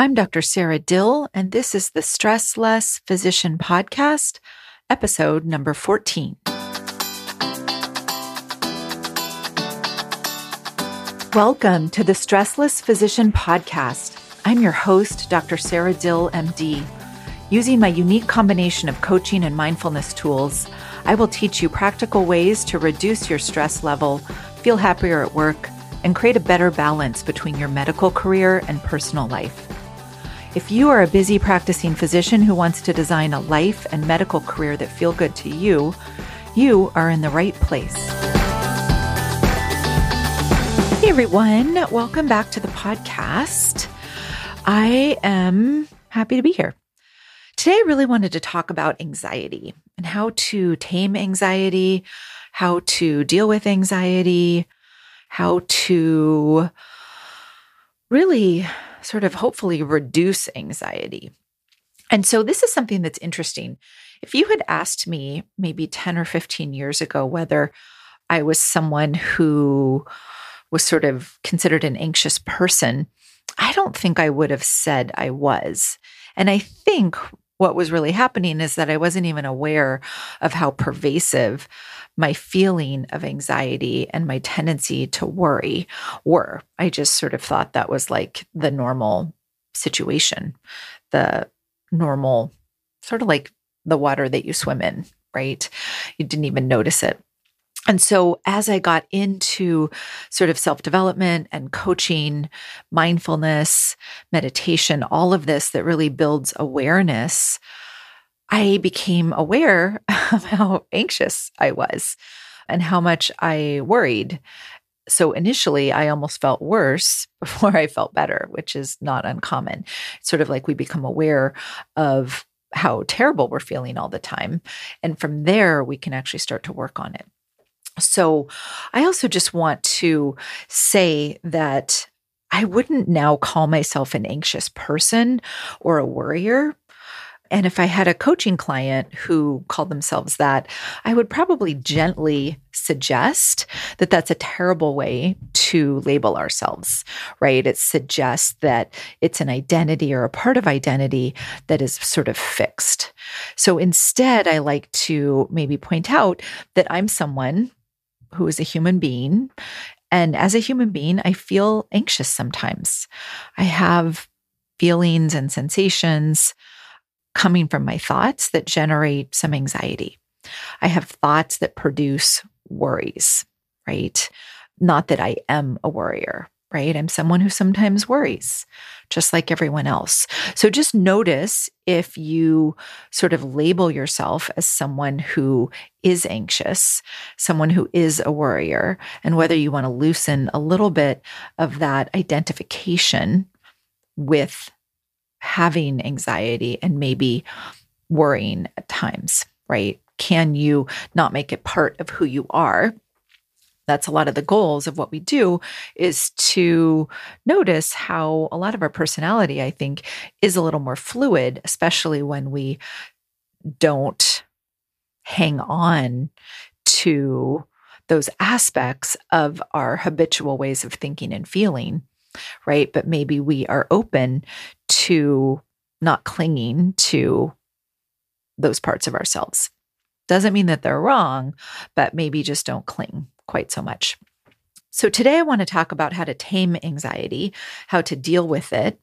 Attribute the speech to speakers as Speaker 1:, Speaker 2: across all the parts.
Speaker 1: I'm Dr. Sara Dill, and this is the Stress Less Physician Podcast, episode number 14. Welcome to the Stressless Physician Podcast. I'm your host, Dr. Sara Dill, MD. Using my unique combination of coaching and mindfulness tools, I will teach you practical ways to reduce your stress level, feel happier at work, and create a better balance between your medical career and personal life. If you are a busy practicing physician who wants to design a life and medical career that feel good to you, you are in the right place. Hey everyone, welcome back to the podcast. I am happy to be here. Today, I really wanted to talk about anxiety and how to tame anxiety, how to deal with anxiety, how to really sort of hopefully reduce anxiety. And so this is something that's interesting. If you had asked me maybe 10 or 15 years ago whether I was someone who was sort of considered an anxious person, I don't think I would have said I was. And I think what was really happening is that I wasn't even aware of how pervasive my feeling of anxiety and my tendency to worry were. I just sort of thought that was like the normal situation, the normal sort of like the water that you swim in, right? You didn't even notice it. And so, as I got into sort of self development and coaching, mindfulness, meditation, all of this that really builds awareness I became aware of how anxious I was and how much I worried. So initially, I almost felt worse before I felt better, which is not uncommon. It's sort of like we become aware of how terrible we're feeling all the time. And from there, we can actually start to work on it. So I also just want to say that I wouldn't now call myself an anxious person or a worrier and if I had a coaching client who called themselves that, I would probably gently suggest that that's a terrible way to label ourselves, right? It suggests that it's an identity or a part of identity that is sort of fixed. So instead, I like to maybe point out that I'm someone who is a human being. And as a human being, I feel anxious sometimes. I have feelings and sensations coming from my thoughts that generate some anxiety. I have thoughts that produce worries, right? Not that I am a worrier, right? I'm someone who sometimes worries, just like everyone else. So just notice if you sort of label yourself as someone who is anxious, someone who is a worrier, and whether you want to loosen a little bit of that identification with having anxiety and maybe worrying at times, right? Can you not make it part of who you are? That's a lot of the goals of what we do is to notice how a lot of our personality, I think, is a little more fluid, especially when we don't hang on to those aspects of our habitual ways of thinking and feeling right? But maybe we are open to not clinging to those parts of ourselves. Doesn't mean that they're wrong, but maybe just don't cling quite so much. So, today I want to talk about how to tame anxiety, how to deal with it.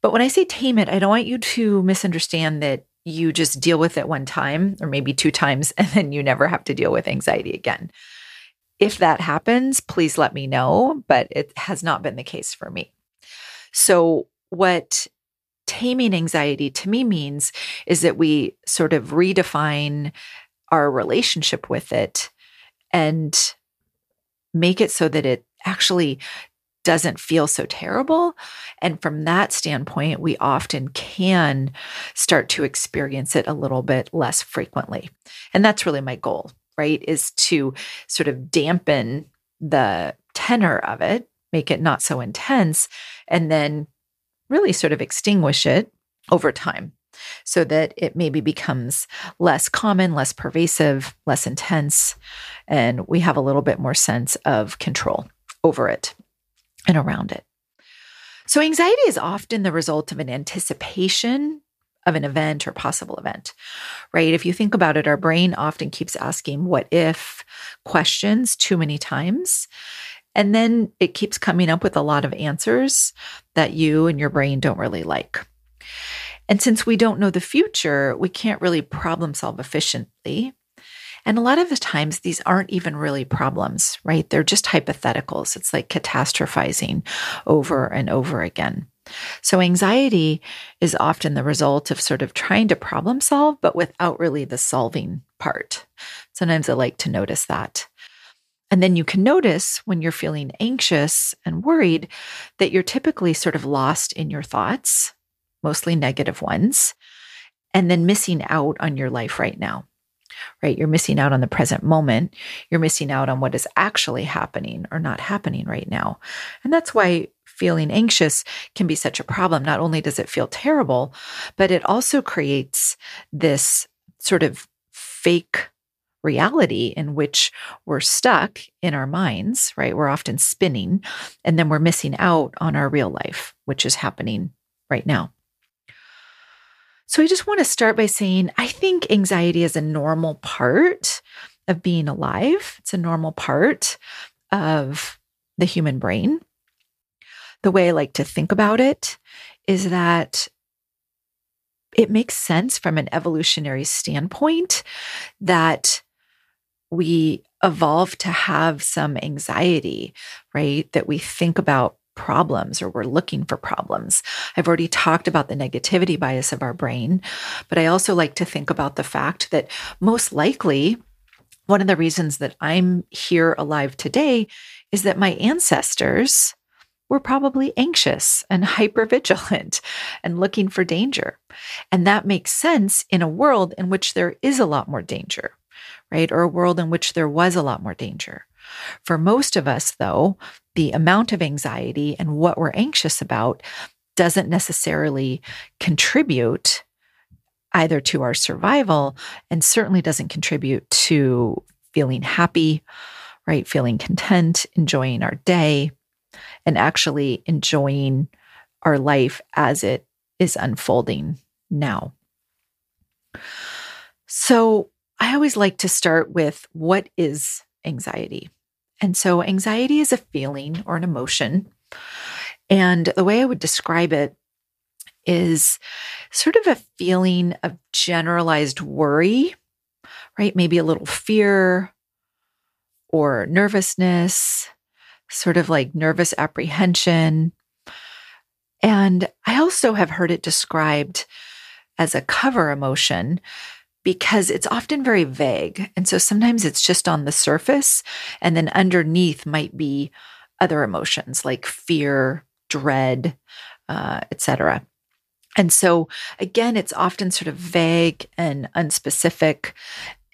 Speaker 1: But when I say tame it, I don't want you to misunderstand that you just deal with it one time or maybe two times and then you never have to deal with anxiety again. If that happens, please let me know, but it has not been the case for me. So, what taming anxiety to me means is that we sort of redefine our relationship with it and make it so that it actually doesn't feel so terrible. And from that standpoint, we often can start to experience it a little bit less frequently. And that's really my goal right, is to sort of dampen the tenor of it, make it not so intense, and then really sort of extinguish it over time so that it maybe becomes less common, less pervasive, less intense, and we have a little bit more sense of control over it and around it. So, anxiety is often the result of an anticipation of an event or possible event, right? If you think about it, our brain often keeps asking what if questions too many times. And then it keeps coming up with a lot of answers that you and your brain don't really like. And since we don't know the future, we can't really problem solve efficiently. And a lot of the times, these aren't even really problems, right? They're just hypotheticals. It's like catastrophizing over and over again. So, anxiety is often the result of sort of trying to problem solve, but without really the solving part. Sometimes I like to notice that. And then you can notice when you're feeling anxious and worried that you're typically sort of lost in your thoughts, mostly negative ones, and then missing out on your life right now right? You're missing out on the present moment. You're missing out on what is actually happening or not happening right now. And that's why feeling anxious can be such a problem. Not only does it feel terrible, but it also creates this sort of fake reality in which we're stuck in our minds, right? We're often spinning and then we're missing out on our real life, which is happening right now. So I just want to start by saying I think anxiety is a normal part of being alive. It's a normal part of the human brain. The way I like to think about it is that it makes sense from an evolutionary standpoint that we evolve to have some anxiety, right? That we think about problems or we're looking for problems. I've already talked about the negativity bias of our brain, but I also like to think about the fact that most likely one of the reasons that I'm here alive today is that my ancestors were probably anxious and hypervigilant and looking for danger. And that makes sense in a world in which there is a lot more danger, right? Or a world in which there was a lot more danger. For most of us, though, the amount of anxiety and what we're anxious about doesn't necessarily contribute either to our survival and certainly doesn't contribute to feeling happy, right? Feeling content, enjoying our day, and actually enjoying our life as it is unfolding now. So, I always like to start with what is anxiety? And so, anxiety is a feeling or an emotion. And the way I would describe it is sort of a feeling of generalized worry, right? Maybe a little fear or nervousness, sort of like nervous apprehension. And I also have heard it described as a cover emotion because it's often very vague. And so sometimes it's just on the surface, and then underneath might be other emotions like fear, dread, uh, etc. And so again, it's often sort of vague and unspecific.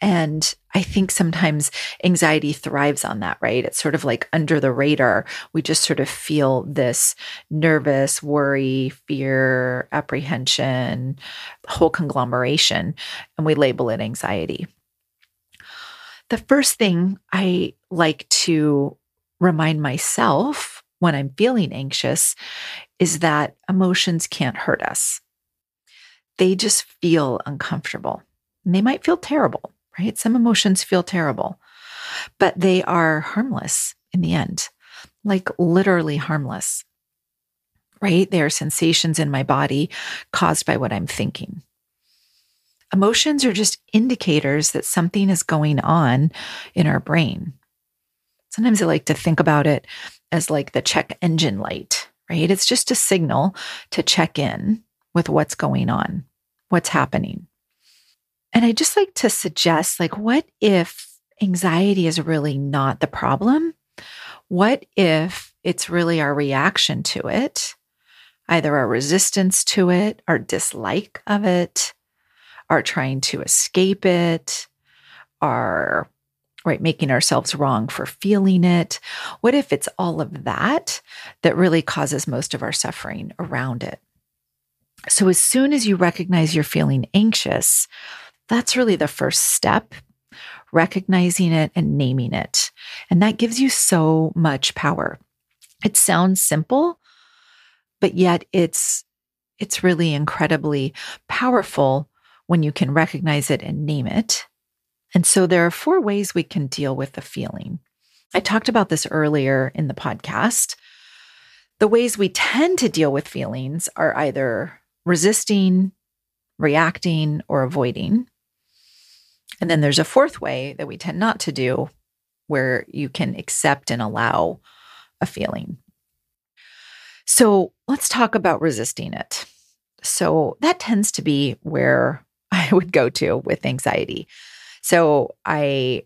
Speaker 1: And I think sometimes anxiety thrives on that, right? It's sort of like under the radar. We just sort of feel this nervous worry, fear, apprehension, whole conglomeration, and we label it anxiety. The first thing I like to remind myself when I'm feeling anxious is that emotions can't hurt us. They just feel uncomfortable. And they might feel terrible right? Some emotions feel terrible, but they are harmless in the end, like literally harmless, right? They are sensations in my body caused by what I'm thinking. Emotions are just indicators that something is going on in our brain. Sometimes I like to think about it as like the check engine light, right? It's just a signal to check in with what's going on, what's happening. And I just like to suggest like, what if anxiety is really not the problem? What if it's really our reaction to it, either our resistance to it, our dislike of it, our trying to escape it, our right making ourselves wrong for feeling it what if it's all of that that really causes most of our suffering around it so as soon as you recognize you're feeling anxious that's really the first step, recognizing it and naming it. And that gives you so much power. It sounds simple, but yet it's it's really incredibly powerful when you can recognize it and name it. And so there are four ways we can deal with the feeling. I talked about this earlier in the podcast. The ways we tend to deal with feelings are either resisting, reacting, or avoiding. And then there's a fourth way that we tend not to do where you can accept and allow a feeling. So let's talk about resisting it. So that tends to be where I would go to with anxiety. So I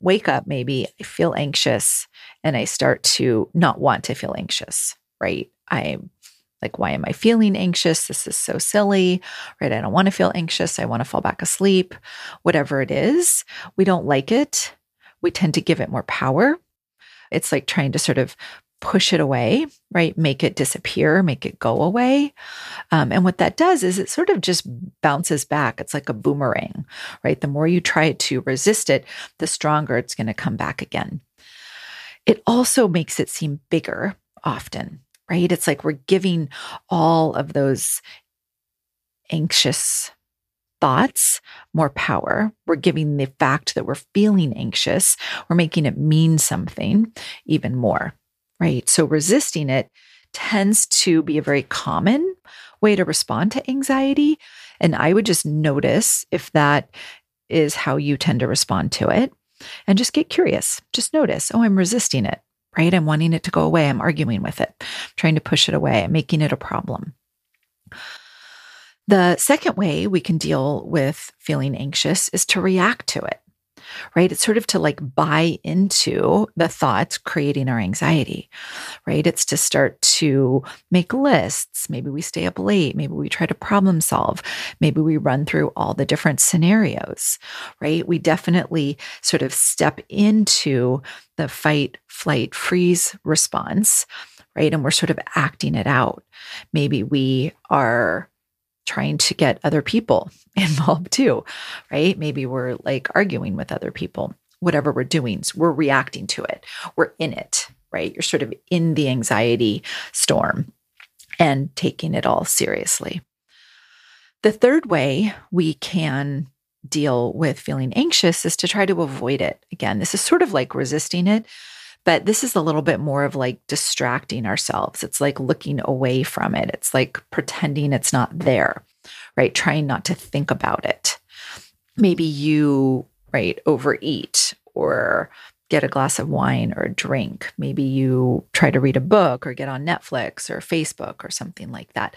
Speaker 1: wake up, maybe I feel anxious and I start to not want to feel anxious, right? I'm like, why am I feeling anxious? This is so silly, right? I don't want to feel anxious. I want to fall back asleep, whatever it is. We don't like it. We tend to give it more power. It's like trying to sort of push it away, right? Make it disappear, make it go away. Um, and what that does is it sort of just bounces back. It's like a boomerang, right? The more you try to resist it, the stronger it's going to come back again. It also makes it seem bigger often, right? It's like we're giving all of those anxious thoughts more power. We're giving the fact that we're feeling anxious, we're making it mean something even more right? So resisting it tends to be a very common way to respond to anxiety. And I would just notice if that is how you tend to respond to it and just get curious. Just notice, oh, I'm resisting it, right? I'm wanting it to go away. I'm arguing with it, I'm trying to push it away. I'm making it a problem. The second way we can deal with feeling anxious is to react to it right? It's sort of to like buy into the thoughts creating our anxiety, right? It's to start to make lists. Maybe we stay up late. Maybe we try to problem solve. Maybe we run through all the different scenarios, right? We definitely sort of step into the fight, flight, freeze response, right? And we're sort of acting it out. Maybe we are trying to get other people involved too, right? Maybe we're like arguing with other people, whatever we're doing. So we're reacting to it, we're in it, right? You're sort of in the anxiety storm and taking it all seriously. The third way we can deal with feeling anxious is to try to avoid it. Again, this is sort of like resisting it, but this is a little bit more of like distracting ourselves. It's like looking away from it. It's like pretending it's not there, right? Trying not to think about it. Maybe you, right, overeat or get a glass of wine or a drink. Maybe you try to read a book or get on Netflix or Facebook or something like that.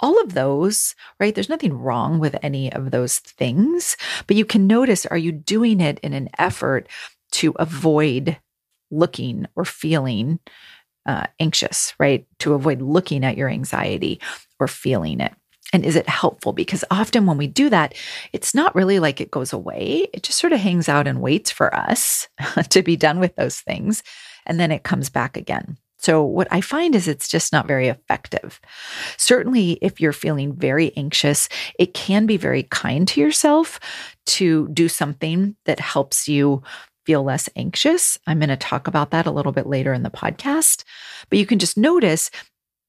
Speaker 1: All of those, right? There's nothing wrong with any of those things, but you can notice are you doing it in an effort to avoid looking or feeling uh, anxious, right? To avoid looking at your anxiety or feeling it. And is it helpful? Because often when we do that, it's not really like it goes away. It just sort of hangs out and waits for us to be done with those things. And then it comes back again. So, what I find is it's just not very effective. Certainly, if you're feeling very anxious, it can be very kind to yourself to do something that helps you feel less anxious. I'm going to talk about that a little bit later in the podcast. But you can just notice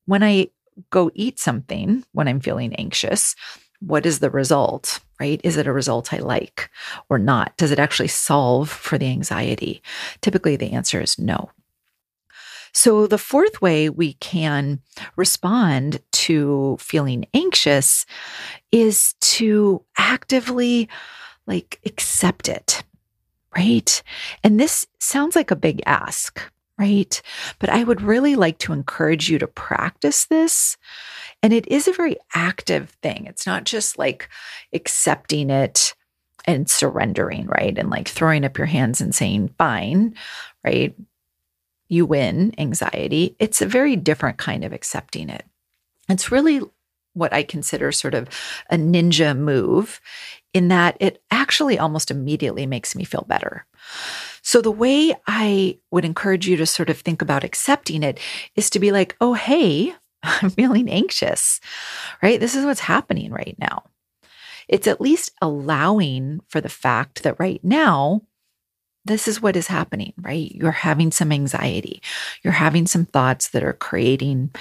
Speaker 1: when I go eat something when I'm feeling anxious, what is the result, right? Is it a result I like or not? Does it actually solve for the anxiety? Typically, the answer is no. So, the fourth way we can respond to feeling anxious is to actively like accept it right? And this sounds like a big ask, right? But I would really like to encourage you to practice this. And it is a very active thing. It's not just like accepting it and surrendering, right? And like throwing up your hands and saying, fine, right? You win anxiety. It's a very different kind of accepting it. It's really what I consider sort of a ninja move in that it actually almost immediately makes me feel better. So, the way I would encourage you to sort of think about accepting it is to be like, oh, hey, I'm feeling anxious, right? This is what's happening right now. It's at least allowing for the fact that right now, this is what is happening, right? You're having some anxiety. You're having some thoughts that are creating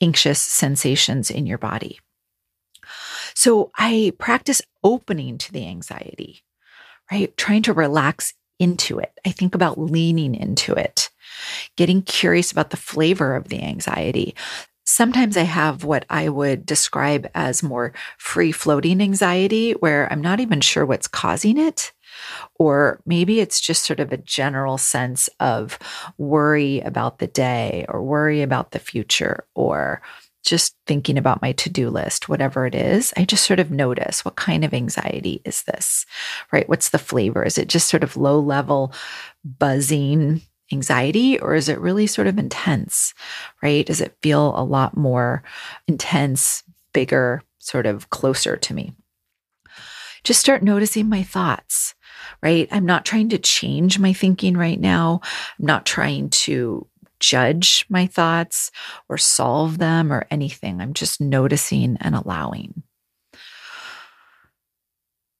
Speaker 1: anxious sensations in your body. So I practice opening to the anxiety, right? Trying to relax into it. I think about leaning into it, getting curious about the flavor of the anxiety. Sometimes I have what I would describe as more free floating anxiety, where I'm not even sure what's causing it. Or maybe it's just sort of a general sense of worry about the day or worry about the future or just thinking about my to do list, whatever it is, I just sort of notice what kind of anxiety is this, right? What's the flavor? Is it just sort of low level buzzing anxiety or is it really sort of intense, right? Does it feel a lot more intense, bigger, sort of closer to me? Just start noticing my thoughts, right? I'm not trying to change my thinking right now. I'm not trying to judge my thoughts or solve them or anything. I'm just noticing and allowing.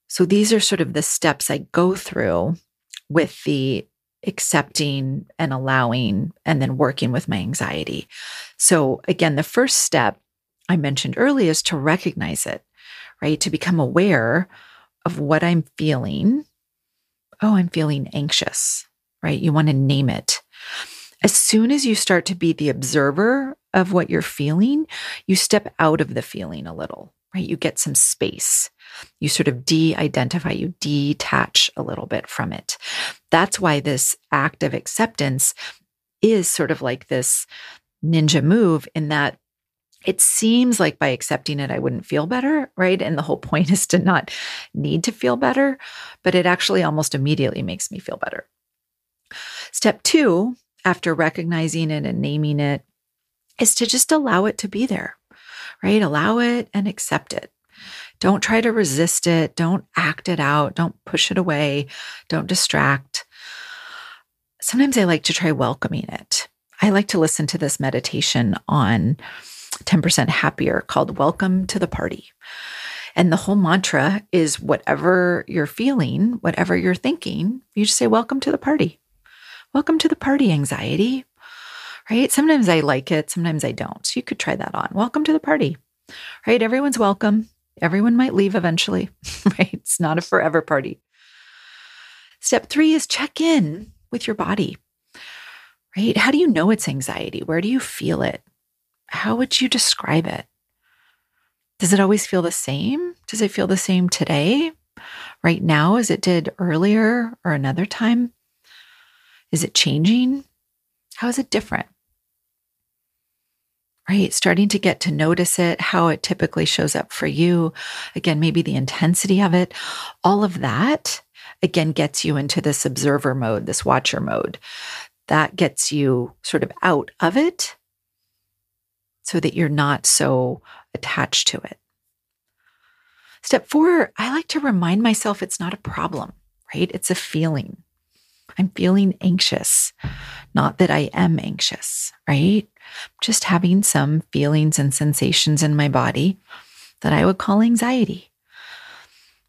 Speaker 1: So these are sort of the steps I go through with the accepting and allowing and then working with my anxiety. So again, the first step I mentioned earlier is to recognize it, right? To become aware of what I'm feeling. Oh, I'm feeling anxious, right? You want to name it. As soon as you start to be the observer of what you're feeling, you step out of the feeling a little, right? You get some space. You sort of de identify, you detach a little bit from it. That's why this act of acceptance is sort of like this ninja move in that it seems like by accepting it, I wouldn't feel better, right? And the whole point is to not need to feel better, but it actually almost immediately makes me feel better. Step two after recognizing it and naming it is to just allow it to be there, right? Allow it and accept it. Don't try to resist it. Don't act it out. Don't push it away. Don't distract. Sometimes I like to try welcoming it. I like to listen to this meditation on 10% happier called Welcome to the Party. And the whole mantra is whatever you're feeling, whatever you're thinking, you just say, Welcome to the party. Welcome to the party anxiety, right? Sometimes I like it, sometimes I don't. So you could try that on. Welcome to the party, right? Everyone's welcome. Everyone might leave eventually, right? It's not a forever party. Step three is check in with your body, right? How do you know it's anxiety? Where do you feel it? How would you describe it? Does it always feel the same? Does it feel the same today, right now, as it did earlier or another time? Is it changing? How is it different? Right? Starting to get to notice it, how it typically shows up for you. Again, maybe the intensity of it. All of that, again, gets you into this observer mode, this watcher mode. That gets you sort of out of it so that you're not so attached to it. Step four, I like to remind myself it's not a problem, right? It's a feeling. I'm feeling anxious. Not that I am anxious, right? Just having some feelings and sensations in my body that I would call anxiety,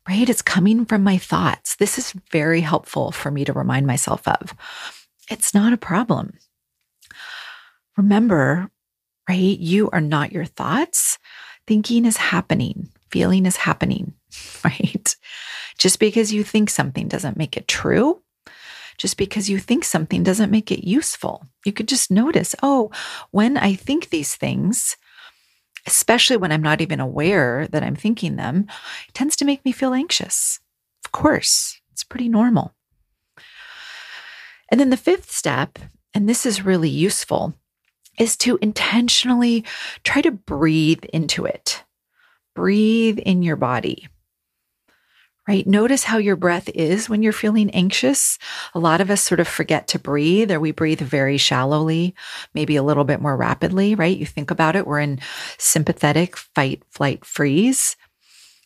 Speaker 1: right? It's coming from my thoughts. This is very helpful for me to remind myself of. It's not a problem. Remember, right? You are not your thoughts. Thinking is happening, feeling is happening, right? Just because you think something doesn't make it true. Just because you think something doesn't make it useful. You could just notice, oh, when I think these things, especially when I'm not even aware that I'm thinking them, tends to make me feel anxious. Of course, it's pretty normal. And then the fifth step, and this is really useful, is to intentionally try to breathe into it. Breathe in your body right? Notice how your breath is when you're feeling anxious. A lot of us sort of forget to breathe or we breathe very shallowly, maybe a little bit more rapidly, right? You think about it, we're in sympathetic fight, flight, freeze.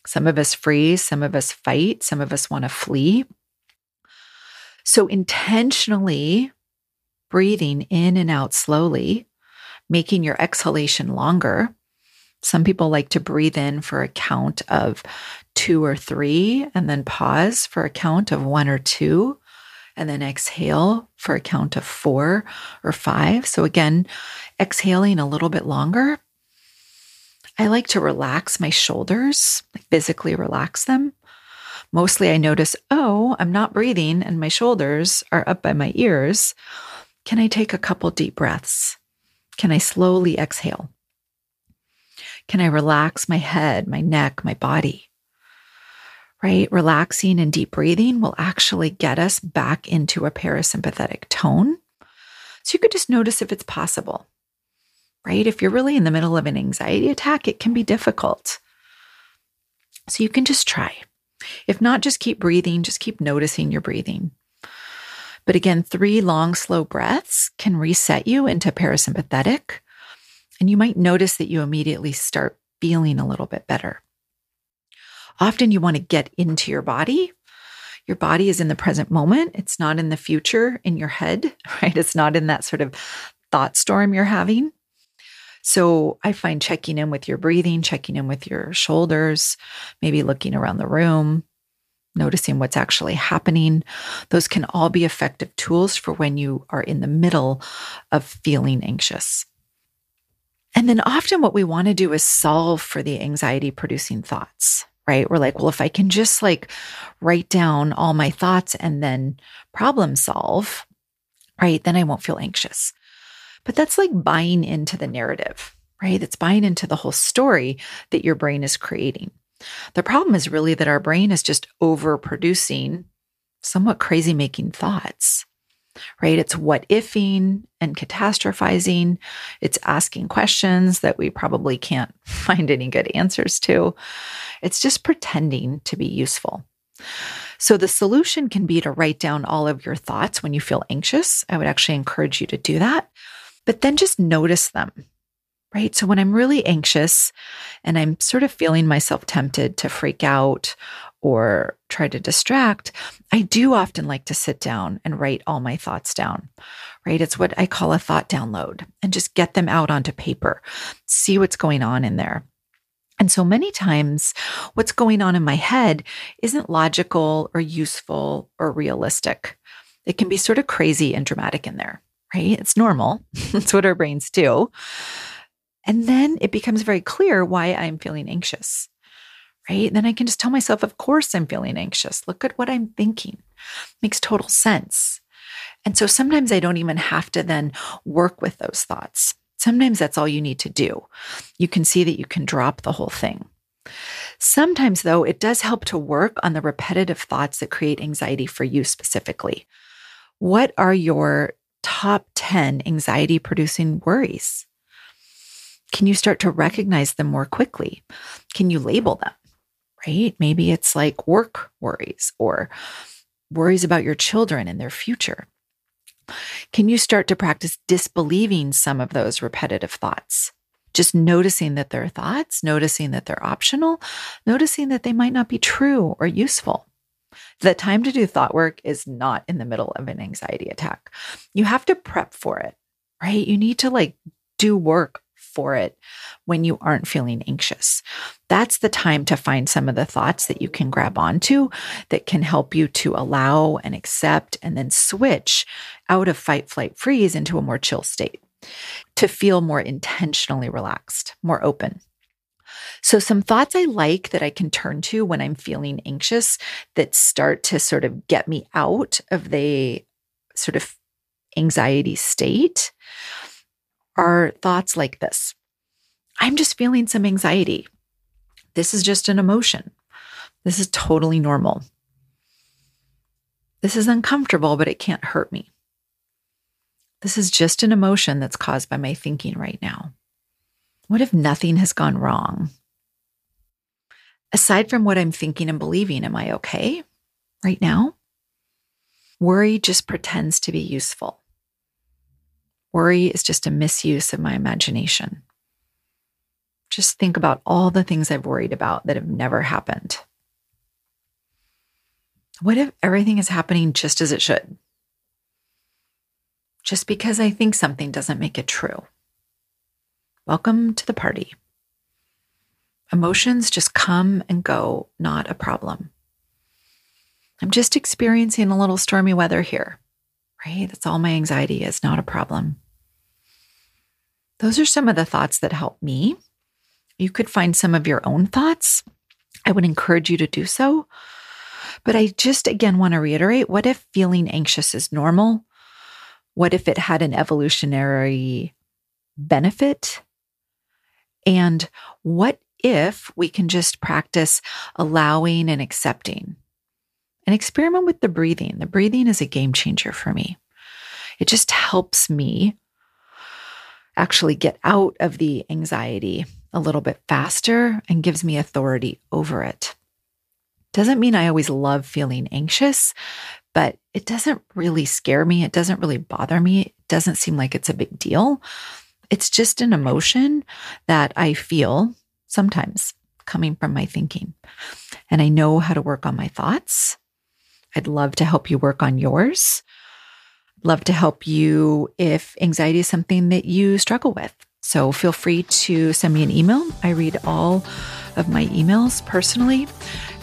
Speaker 1: Some of us freeze, some of us fight, some of us want to flee. So intentionally breathing in and out slowly, making your exhalation longer. Some people like to breathe in for a count of two or three, and then pause for a count of one or two, and then exhale for a count of four or five. So, again, exhaling a little bit longer I like to relax my shoulders, like physically relax them. Mostly I notice, oh, I'm not breathing and my shoulders are up by my ears. Can I take a couple deep breaths? Can I slowly exhale? Can I relax my head, my neck, my body? Right? Relaxing and deep breathing will actually get us back into a parasympathetic tone. So you could just notice if it's possible right? If you're really in the middle of an anxiety attack, it can be difficult. So you can just try. If not, just keep breathing, just keep noticing your breathing. But again, three long, slow breaths can reset you into parasympathetic. And you might notice that you immediately start feeling a little bit better. Often you want to get into your body. Your body is in the present moment. It's not in the future in your head, right? It's not in that sort of thought storm you're having. So I find checking in with your breathing, checking in with your shoulders, maybe looking around the room, noticing what's actually happening. Those can all be effective tools for when you are in the middle of feeling anxious. And then often what we want to do is solve for the anxiety producing thoughts, right? We're like, well, if I can just like write down all my thoughts and then problem solve, right, then I won't feel anxious. But that's like buying into the narrative, right? That's buying into the whole story that your brain is creating. The problem is really that our brain is just overproducing somewhat crazy making thoughts, right? It's what ifing and catastrophizing. It's asking questions that we probably can't find any good answers to. It's just pretending to be useful. So, the solution can be to write down all of your thoughts when you feel anxious. I would actually encourage you to do that but then just notice them, right? So when I'm really anxious and I'm sort of feeling myself tempted to freak out or try to distract, I do often like to sit down and write all my thoughts down, right? It's what I call a thought download and just get them out onto paper, see what's going on in there. And so many times, what's going on in my head isn't logical or useful or realistic. It can be sort of crazy and dramatic in there right? It's normal. That's what our brains do. And then it becomes very clear why I'm feeling anxious, right? Then I can just tell myself, of course I'm feeling anxious. Look at what I'm thinking. Makes total sense. And so sometimes I don't even have to then work with those thoughts. Sometimes that's all you need to do. You can see that you can drop the whole thing. Sometimes, though, it does help to work on the repetitive thoughts that create anxiety for you specifically. What are your top 10 anxiety producing worries? Can you start to recognize them more quickly? Can you label them? Right? Maybe it's like work worries or worries about your children and their future. Can you start to practice disbelieving some of those repetitive thoughts? Just noticing that they're thoughts, noticing that they're optional, noticing that they might not be true or useful. The time to do thought work is not in the middle of an anxiety attack. You have to prep for it, right? You need to like do work for it when you aren't feeling anxious. That's the time to find some of the thoughts that you can grab onto that can help you to allow and accept and then switch out of fight, flight, freeze into a more chill state to feel more intentionally relaxed, more open. So, some thoughts I like that I can turn to when I'm feeling anxious that start to sort of get me out of the sort of anxiety state are thoughts like this I'm just feeling some anxiety. This is just an emotion. This is totally normal. This is uncomfortable, but it can't hurt me. This is just an emotion that's caused by my thinking right now. What if nothing has gone wrong? aside from what I'm thinking and believing, am I okay right now? Worry just pretends to be useful. Worry is just a misuse of my imagination. Just think about all the things I've worried about that have never happened. What if everything is happening just as it should? Just because I think something doesn't make it true. Welcome to the party. Emotions just come and go, not a problem. I'm just experiencing a little stormy weather here, right? That's all my anxiety is, not a problem. Those are some of the thoughts that help me. You could find some of your own thoughts. I would encourage you to do so. But I just again want to reiterate what if feeling anxious is normal? What if it had an evolutionary benefit? And what if we can just practice allowing and accepting? And experiment with the breathing. The breathing is a game changer for me. It just helps me actually get out of the anxiety a little bit faster and gives me authority over it. Doesn't mean I always love feeling anxious, but it doesn't really scare me. It doesn't really bother me. It doesn't seem like it's a big deal. It's just an emotion that I feel sometimes coming from my thinking. And I know how to work on my thoughts. I'd love to help you work on yours. Love to help you if anxiety is something that you struggle with. So feel free to send me an email. I read all of my emails personally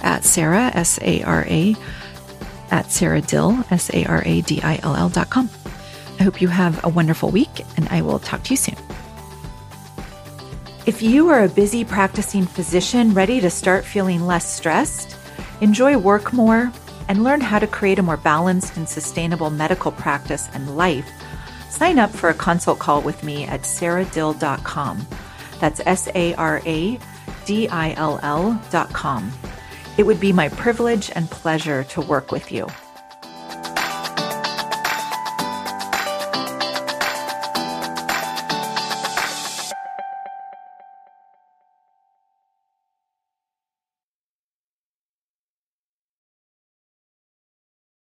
Speaker 1: at Sara, S A R A, at Sara Dill, S A R A D I L L dot com. I hope you have a wonderful week and I will talk to you soon. If you are a busy practicing physician ready to start feeling less stressed, enjoy work more, and learn how to create a more balanced and sustainable medical practice and life, sign up for a consult call with me at saradill.com. That's S A R A D I L L.com. It would be my privilege and pleasure to work with you.